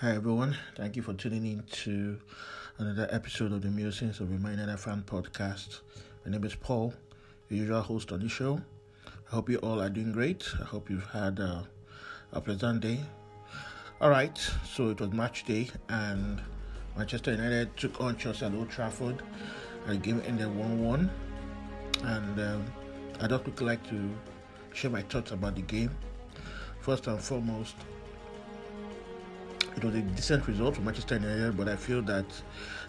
Hi everyone, thank you for tuning in to another episode of the Musings of a Minor Fan podcast. My name is Paul, the usual host on the show. I hope you all are doing great. I hope you've had uh, a pleasant day. All right, so it was match day, and Manchester United took on Chelsea at Old Trafford, the game ended 1 1. And um, I'd also like to share my thoughts about the game. First and foremost, it was a decent result for Manchester United, but I feel that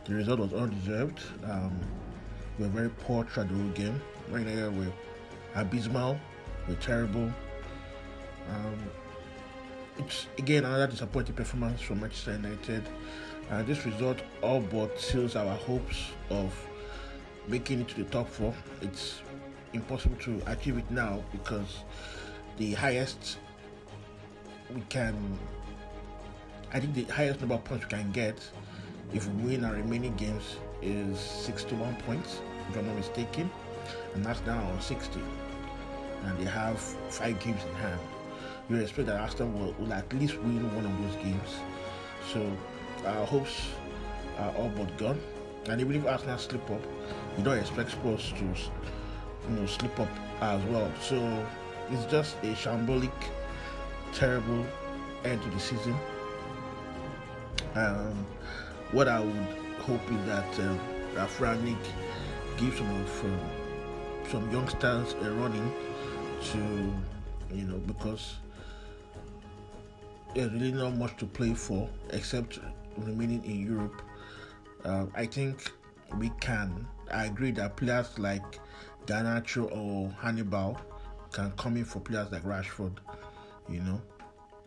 the result was undeserved. Um, we were very poor throughout the whole game. United were abysmal, were terrible. Um, it's again another disappointing performance from Manchester United. And this result all but seals our hopes of making it to the top four. It's impossible to achieve it now because the highest we can I think the highest number of points we can get if we win our remaining games is 61 points, if I'm not mistaken, and that's now on 60. And they have five games in hand. You expect that Arsenal will, will at least win one of those games. So our hopes are all but gone. And even if Arsenal slip up, we don't expect Spurs to you know slip up as well. So it's just a shambolic, terrible end to the season. Um, what I would hope is that um, Ralf gives some of um, some youngsters a running to, you know, because there's really not much to play for except remaining in Europe. Uh, I think we can. I agree that players like Garnacho or Hannibal can come in for players like Rashford. You know,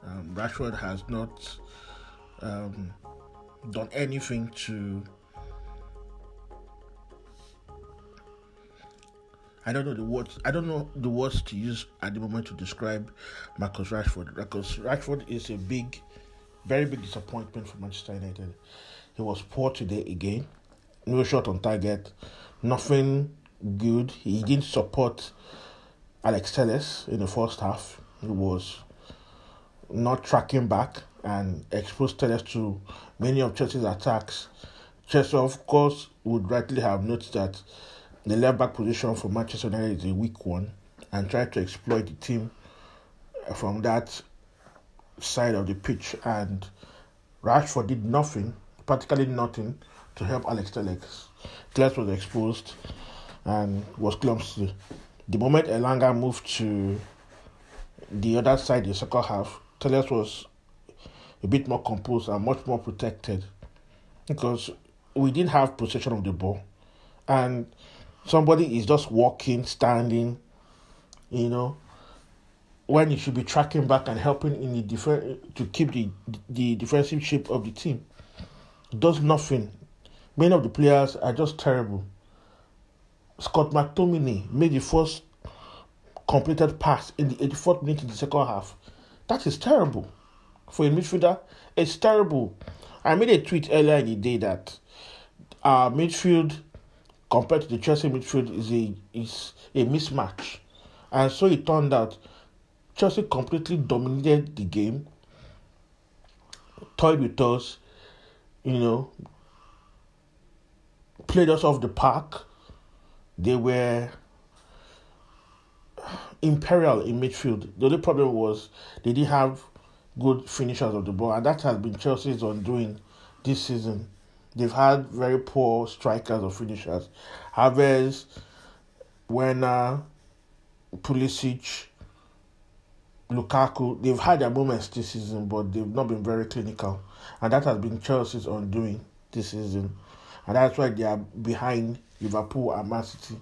um, Rashford has not um, done anything to I don't know the words. I don't know the words to use at the moment to describe Marcus Rashford. Because Rashford is a big, very big disappointment for Manchester United. He was poor today again. No shot on target. Nothing good. He didn't support Alex Telles in the first half. He was not tracking back and exposed Telles to many of Chelsea's attacks. Chelsea, of course, would rightly have noticed that the left back position for Manchester United is a weak one and tried to exploit the team uh, from that side of the pitch. And Rashford did nothing, practically nothing, to help Alex Telles. Telles was exposed and was clumsy. The moment Elanga moved to the other side, the second half, Telles was a bit more composed and much more protected because we didn't have possession of the ball. And somebody is just walking, standing, you know, when you should be tracking back and helping in the defense to keep the the defensive shape of the team. Does nothing. Many of the players are just terrible. Scott McTominay made the first completed pass in the 84th minute in the second half. That is terrible for a midfielder. It's terrible. I made a tweet earlier in the day that our midfield compared to the Chelsea midfield is a is a mismatch, and so it turned out Chelsea completely dominated the game, toyed with us, you know, played us off the park. They were imperial in midfield. The only problem was they didn't have good finishers of the ball, and that has been Chelsea's undoing this season. They've had very poor strikers or finishers. Havertz, Werner, Pulisic, Lukaku, they've had their moments this season, but they've not been very clinical. And that has been Chelsea's undoing this season. And that's why they are behind Liverpool and Man City.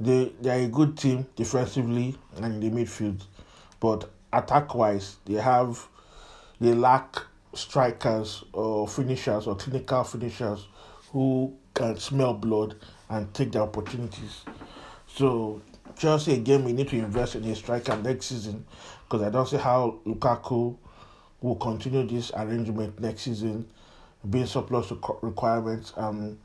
They, they are a good team defensively and in the midfield. But attack wise, they have they lack strikers or finishers or clinical finishers who can smell blood and take the opportunities. So Chelsea again, we need to invest in a striker next season because I don't see how Lukaku will continue this arrangement next season, being surplus to requirements, and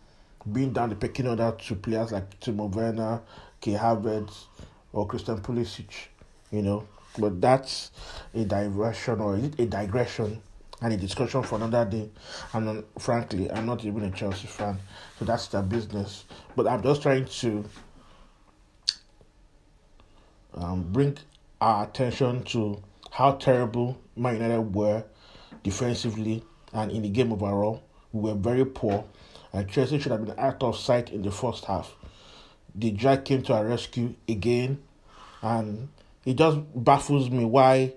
being down the pecking order to players like Timo Werner, Kai Havertz, or Christian Pulisic. You know, but that's a diversion or a digression and a discussion for another day. And um, frankly, I'm not even a Chelsea fan, so that's their business. But I'm just trying to um, bring our attention to how terrible Man United were defensively and in the game overall. We were very poor, and Chelsea should have been out of sight in the first half. De Gea came to our rescue again, and it just baffles me why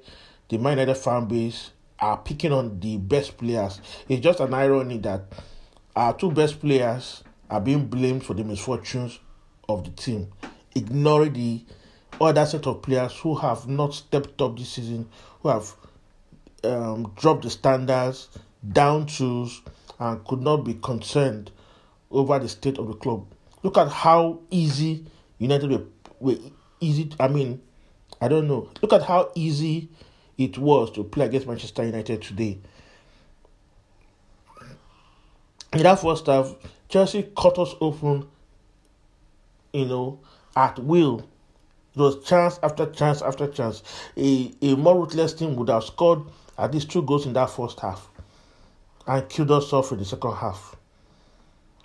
the Man United fan base are picking on the best players. It's just an irony that our two best players are being blamed for the misfortunes of the team, ignoring the other set of players who have not stepped up this season, who have um, dropped the standards, down tools, and could not be concerned over the state of the club. Look at how easy United were, were easy. I mean, I don't know. Look at how easy it was to play against Manchester United today. In that first half, Chelsea cut us open, you know, at will. It was chance after chance after chance. A, a more ruthless team would have scored at least two goals in that first half and killed us off in the second half.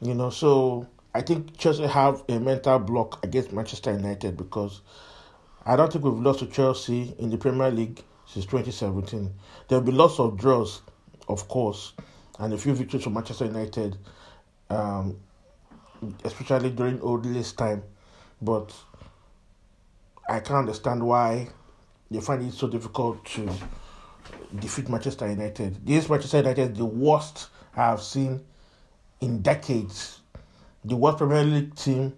You know, so I think Chelsea have a mental block against Manchester United because I don't think we've lost to Chelsea in the Premier League since 2017. There will be lots of draws, of course, and a few victories for Manchester United, um, especially during Ole's time. But I can't understand why they find it so difficult to defeat Manchester United. This Manchester United is the worst I have seen in decades. The worst Premier League team.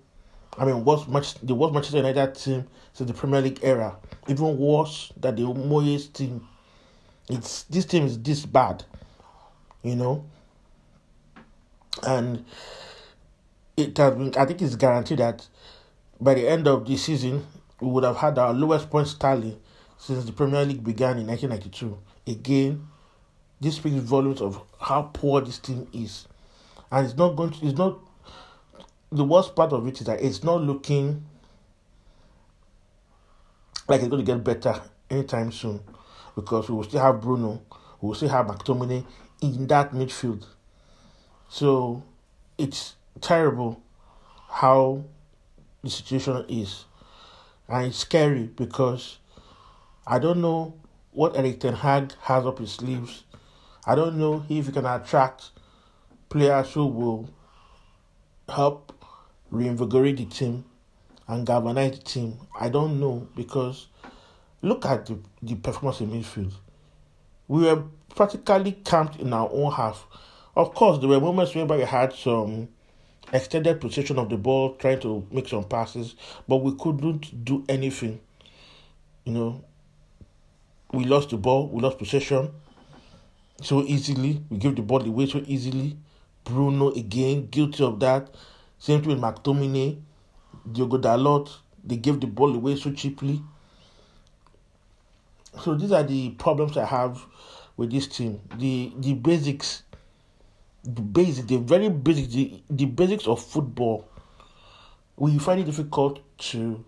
I mean, worst much the worst Manchester United team since the Premier League era. Even worse than the Moyes team. It's this team is this bad, you know. And it has been. I think it's guaranteed that by the end of the season, we would have had our lowest points tally since the Premier League began in 1992. Again, this speaks volumes of how poor this team is, and it's not going to. It's not. The worst part of it is that it's not looking like it's going to get better anytime soon, because we will still have Bruno, we will still have McTominay in that midfield. So it's terrible how the situation is. And it's scary because I don't know what Erik Ten Hag has up his sleeves. I don't know if he can attract players who will help reinvigorate the team and galvanize the team. I don't know because look at the, the performance in midfield. We were practically camped in our own half. Of course, there were moments where we had some extended possession of the ball, trying to make some passes, but we couldn't do anything. You know, we lost the ball, we lost possession so easily. We gave the ball away so easily. Bruno again guilty of that. Same thing with McTominay, Diogo Dalot. They gave the ball away so cheaply. So these are the problems I have with this team. The the basics the basic, the very basic, the, the basics of football, we find it difficult to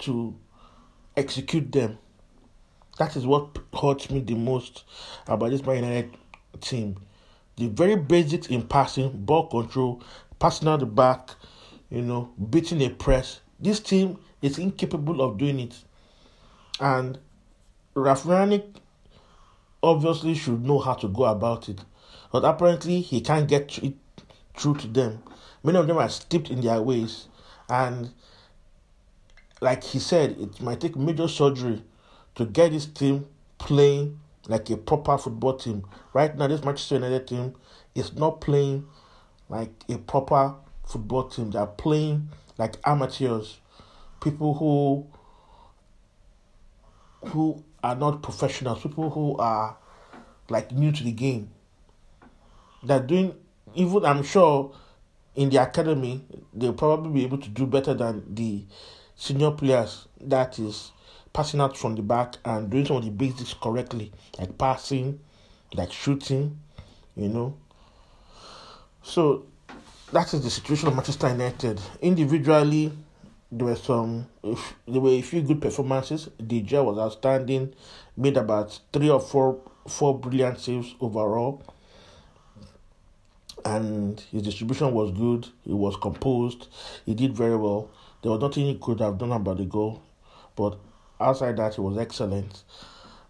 to execute them. That is what hurts me the most about this Man United team. The very basics in passing, ball control, passing out the back, you know, beating a press. This team is incapable of doing it. And Ralf Rangnick obviously should know how to go about it. But apparently, he can't get it through to them. Many of them are steeped in their ways. And like he said, it might take major surgery to get this team playing like a proper football team. Right now, this Manchester United team is not playing like a proper football team. They are playing like amateurs, people who who are not professionals, people who are like new to the game. They're doing even I'm sure in the academy they'll probably be able to do better than the senior players that is passing out from the back and doing some of the basics correctly, like passing, like shooting, you know. So that is the situation of Manchester United. Individually, there were some if, there were a few good performances. DJ was outstanding, made about three or four four brilliant saves overall. And his distribution was good. He was composed. He did very well. There was nothing he could have done about the goal, but outside that, he was excellent.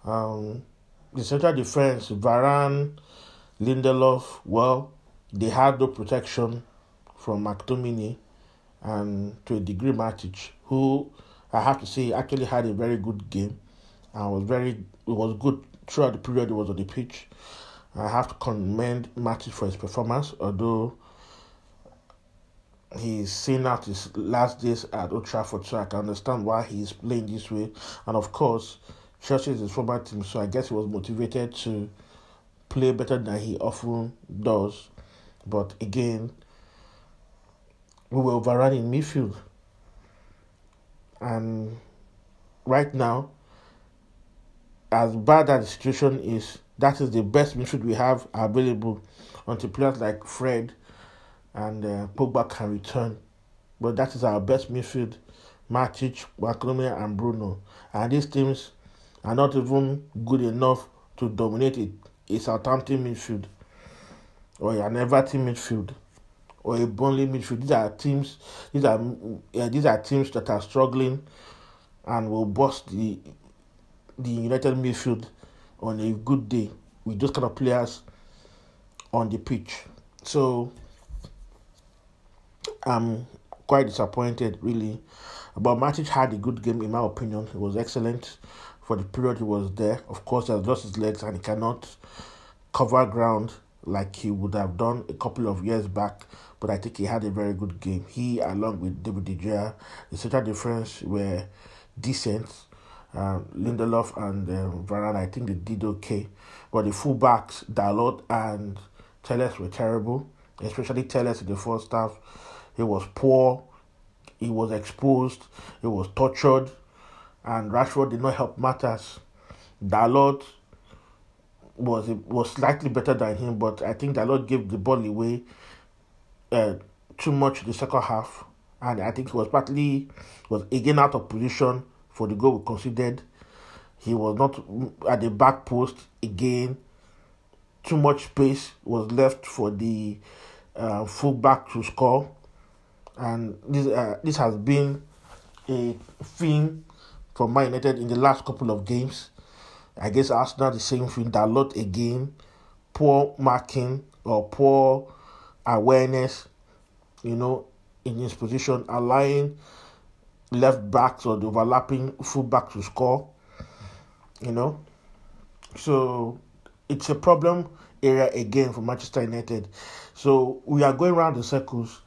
Um, the central defense, Varane, Lindelof, well, they had no protection from McTominay and to a degree Matic, who I have to say actually had a very good game and was very it was good throughout the period he was on the pitch. I have to commend Matic for his performance, although he's seen out his last days at Old Trafford, so I can understand why he's playing this way. And of course, Chelsea is his former team, so I guess he was motivated to play better than he often does. But again, we were overrun in midfield. And right now, as bad as the situation is, that is the best midfield we have available until players like Fred and uh, Pogba can return. But that is our best midfield. Matic, Wakome, and Bruno. And these teams are not even good enough to dominate it. A Southampton midfield or an Everton midfield or a Burnley midfield. These are teams. These are uh, these are teams that are struggling and will bust the the United midfield on a good day with those kind of players on the pitch. So I'm quite disappointed, really. But Matic had a good game, in my opinion. He was excellent for the period he was there. Of course, he has lost his legs and he cannot cover ground like he would have done a couple of years back. But I think he had a very good game. He, along with David De Gea, the central defense were decent. Um, Lindelof and um, Varane, I think they did okay. But the fullbacks, Dalot and Telles were terrible, especially Telles in the first half. He was poor, he was exposed, he was tortured, and Rashford did not help matters. Dalot was was slightly better than him, but I think Dalot gave the ball away uh, too much the second half, and I think he was partly was again out of position for the goal we considered. He was not at the back post again. Too much space was left for the uh, fullback to score, and this uh, this has been a theme for Man United in the last couple of games. I guess Arsenal the same thing. Dalot again, poor marking or poor awareness, you know, in his position, allowing left backs or the overlapping fullback to score. You know, so it's a problem area again for Manchester United. So we are going around the circles.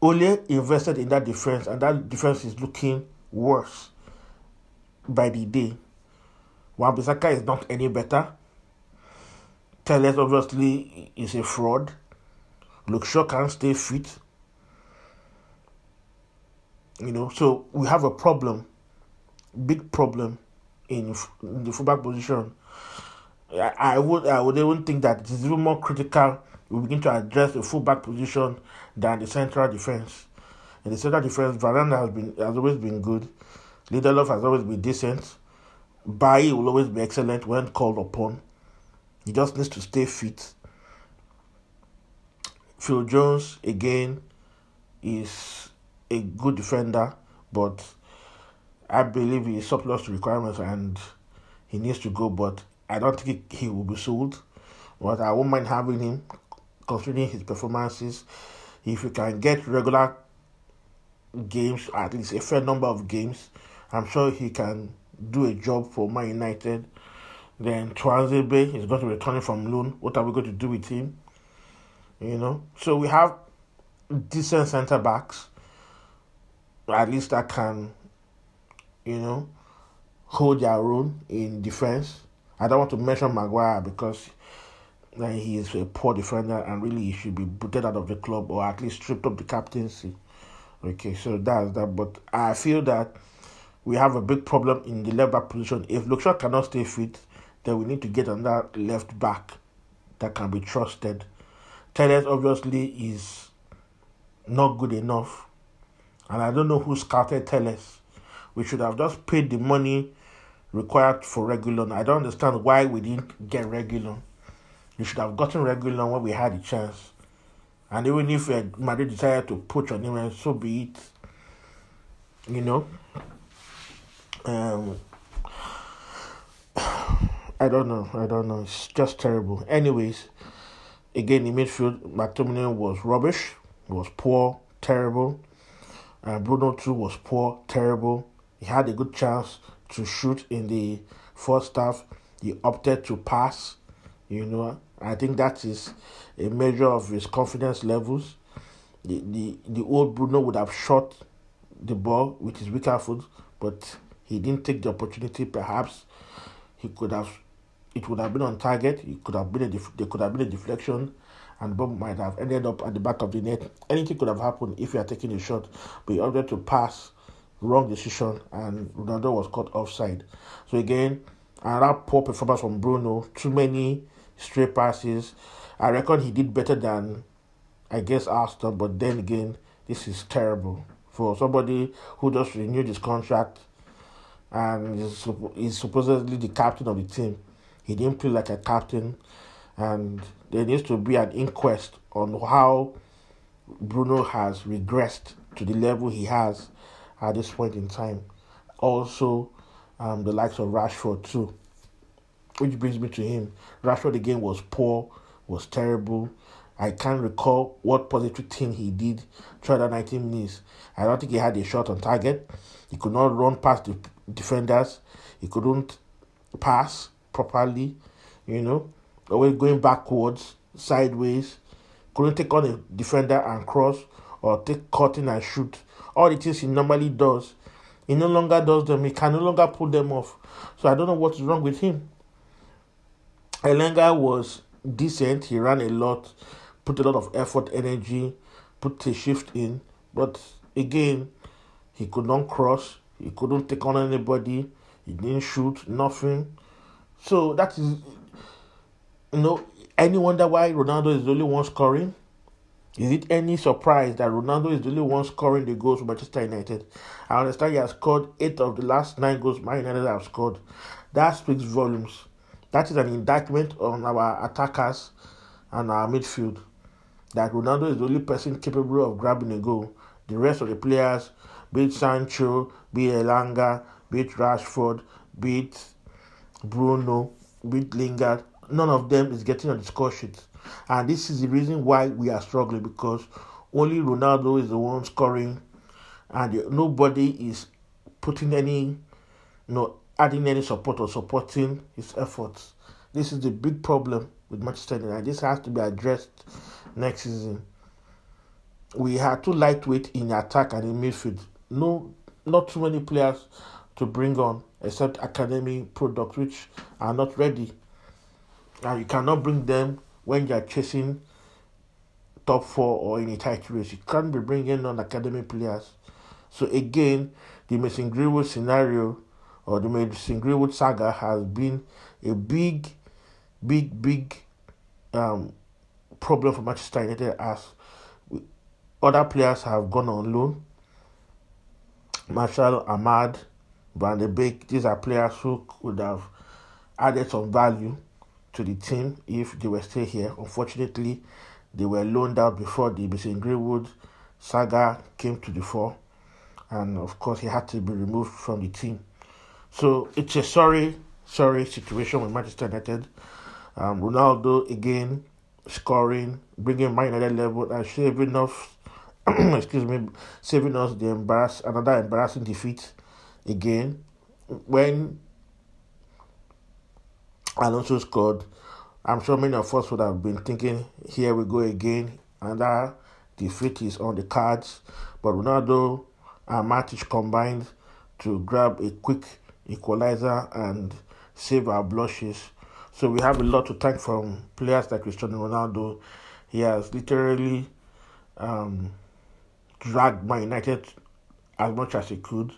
Ole invested in that defense, and that defense is looking worse by the day. Wan-Bissaka is not any better. Telles obviously is a fraud. Shaw can't stay fit. You know, so we have a problem, big problem in, in the fullback position. I, I would I would even think that it is even more critical we begin to address the fullback position than the central defense. In the central defense, Varane has been has always been good. Lindelof has always been decent. Bailly will always be excellent when called upon. He just needs to stay fit. Phil Jones again is a good defender, but I believe he is surplus to requirements and he needs to go. But I don't think he will be sold. But I won't mind having him, considering his performances. If you can get regular games, at least a fair number of games, I'm sure he can do a job for Man United. Then Tuanzebe is going to return from loan. What are we going to do with him? You know, so we have decent centre backs. At least that can, you know, hold their own in defense. I don't want to mention Maguire because uh, he is a poor defender and really he should be booted out of the club or at least stripped of the captaincy. Okay, so that's that. But I feel that we have a big problem in the left back position. If Luke Shaw cannot stay fit, then we need to get another left back that can be trusted. Telles obviously is not good enough. And I don't know who scouted Telles. We should have just paid the money required for Reguilon. I don't understand why we didn't get Reguilon. You should have gotten Reguilon when we had the chance. And even if uh, Madrid decided to put your name, so be it. You know. Um, I don't know. I don't know. It's just terrible. Anyways, again, in midfield, McTominay was rubbish. Was poor, terrible. Uh, Bruno too was poor, terrible. He had a good chance to shoot in the first half. He opted to pass. You know, I think that is a measure of his confidence levels. The the, the old Bruno would have shot the ball with his weaker foot, but he didn't take the opportunity. Perhaps he could have, it would have been on target. It could have been a def, there could have been a deflection, and ball might have ended up at the back of the net. Anything could have happened if you are taking a shot, but he opted to pass. Wrong decision, and Ronaldo was caught offside. So again, another poor performance from Bruno. Too many straight passes. I reckon he did better than, I guess, Arsenal. But then again, this is terrible for somebody who just renewed his contract and is, is supposedly the captain of the team. He didn't play like a captain, and there needs to be an inquest on how Bruno has regressed to the level he has at this point in time. Also, um, the likes of Rashford too, which brings me to him. Rashford again was poor, was terrible. I can't recall what positive thing he did throughout the 19 minutes. I don't think he had a shot on target. He could not run past the defenders. He couldn't pass properly, you know, always going backwards, sideways. Couldn't take on a defender and cross or take cutting and shoot. All the things he normally does, he no longer does them. He can no longer pull them off. So I don't know what's wrong with him. Elanga was decent. He ran a lot put a lot of effort, energy, put a shift in. But again, he could not cross. He couldn't take on anybody. He didn't shoot nothing. So that is, you know, any wonder why Ronaldo is the only one scoring? Is it any surprise that Ronaldo is the only one scoring the goals for Manchester United? I understand he has scored eight of the last nine goals Man United have scored. That speaks volumes. That is an indictment on our attackers and our midfield that Ronaldo is the only person capable of grabbing a goal. The rest of the players, be it Sancho, be it Elanga, be it Rashford, be it Bruno, be it Lingard, none of them is getting on the score sheet. And this is the reason why we are struggling because only Ronaldo is the one scoring and nobody is putting any, you know, adding any support or supporting his efforts. This is the big problem with Manchester United. This has to be addressed next season. We had too lightweight in attack and in midfield. No, not too many players to bring on except academy products which are not ready. And you cannot bring them when you are chasing top four or in a tight race. You can't be bringing on academy players. So again, the Mason Greenwood scenario or the Mason Greenwood saga has been a big, big, big um, problem for Manchester United as other players have gone on loan. Martial, Van de Beek, these are players who could have added some value to the team if they were still here. Unfortunately, they were loaned out before the Mason Greenwood saga came to the fore. And of course, he had to be removed from the team. So it's a sorry, sorry situation with Manchester United. Um, Ronaldo again scoring, bringing Man United level, and saving us. excuse me, saving us the embarrass another embarrassing defeat again when Alonso scored. I'm sure many of us would have been thinking, here we go again. Another defeat is on the cards. But Ronaldo and Matic combined to grab a quick equalizer and save our blushes. So we have a lot to thank from players like Cristiano Ronaldo. He has literally um, dragged Man United as much as he could,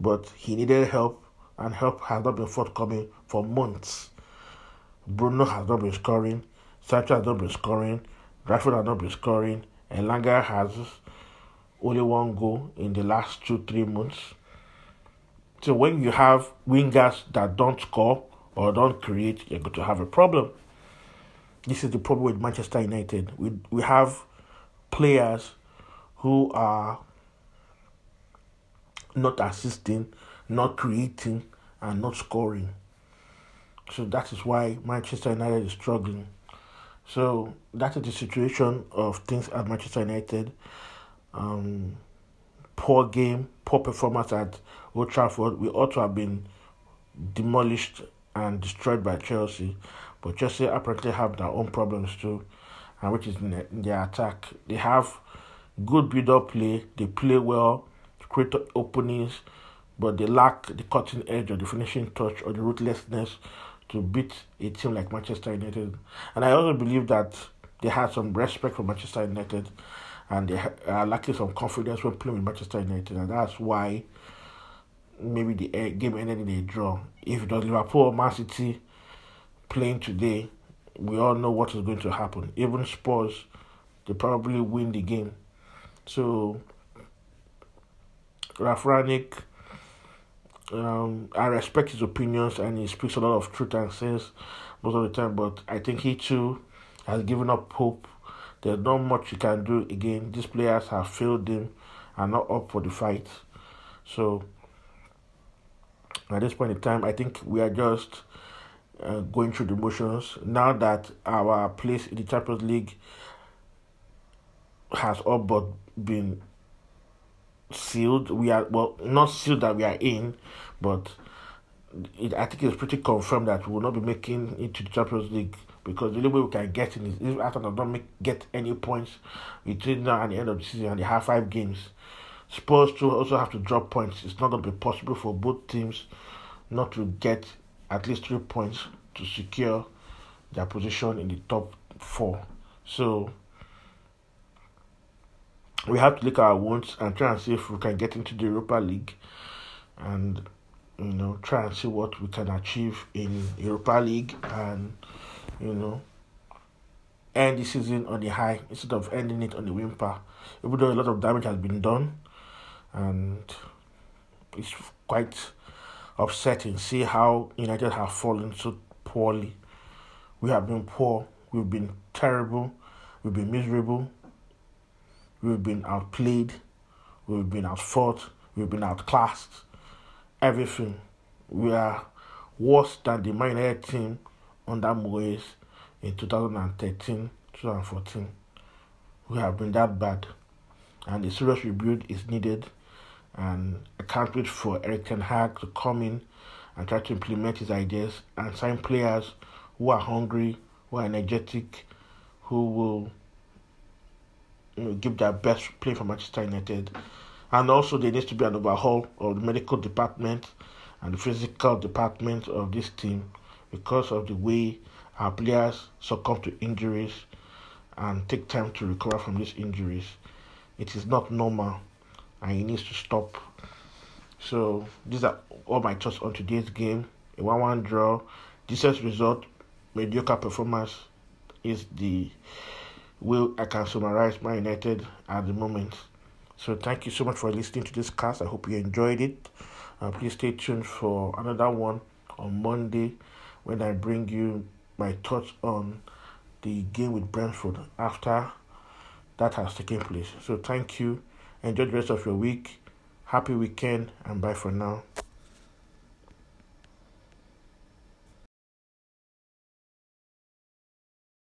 but he needed help, and help has not been forthcoming for months. Bruno has not been scoring, Sancho has not been scoring, Rashford has not been scoring, and Langer has only one goal in the last two, three months. So when you have wingers that don't score or don't create, you're going to have a problem. This is the problem with Manchester United. We we have players who are not assisting, not creating, and not scoring. So that is why Manchester United is struggling. So that is the situation of things at Manchester United. Um, poor game, poor performance at Old Trafford. We ought to have been demolished and destroyed by Chelsea, but Chelsea apparently have their own problems too, and which is in, their attack. They have good build-up play. They play well, create openings, but they lack the cutting edge or the finishing touch or the ruthlessness to beat a team like Manchester United. And I also believe that they had some respect for Manchester United and they are lacking some confidence when playing with Manchester United. And that's why maybe the game ended in a draw. If it was Liverpool or Man City playing today, we all know what is going to happen. Even Spurs, they probably win the game. So, Ralf Rangnick um, I respect his opinions and he speaks a lot of truth and sense most of the time, but I think he too has given up hope. There's not much he can do again. These players have failed him and not up for the fight. So at this point in time, I think we are just uh, going through the motions. Now that our place in the Champions League has all but been sealed. We are well, not sealed that we are in, but it, I think it's pretty confirmed that we will not be making it to the Champions League because the only way we can get in is if Arsenal don't make, get any points between now and the end of the season and they have five games. Spurs too also have to drop points. It's not going to be possible for both teams not to get at least three points to secure their position in the top four. So we have to look at our wounds and try and see if we can get into the Europa League and you know try and see what we can achieve in Europa League and you know end the season on the high instead of ending it on the whimper. Even though a lot of damage has been done and it's quite upsetting. See how United have fallen so poorly. We have been poor, we've been terrible, we've been miserable We've been outplayed. We've been outfought. We've been outclassed. Everything. We are worse than the minor team under Moyes in 2013, 2014. We have been that bad. And a serious rebuild is needed. And I can't wait for Erik Ten Hag to come in and try to implement his ideas and sign players who are hungry, who are energetic, who will you know, give their best play for Manchester United. And also, there needs to be an overhaul of the medical department and the physical department of this team because of the way our players succumb to injuries and take time to recover from these injuries. It is not normal and it needs to stop. So, these are all my thoughts on today's game. A 1 1 draw, decent result, mediocre performance is the will I can summarize Man United at the moment. So thank you so much for listening to this cast. I hope you enjoyed it. Uh, please stay tuned for another one on Monday when I bring you my thoughts on the game with Brentford after that has taken place. So thank you. Enjoy the rest of your week. Happy weekend and bye for now.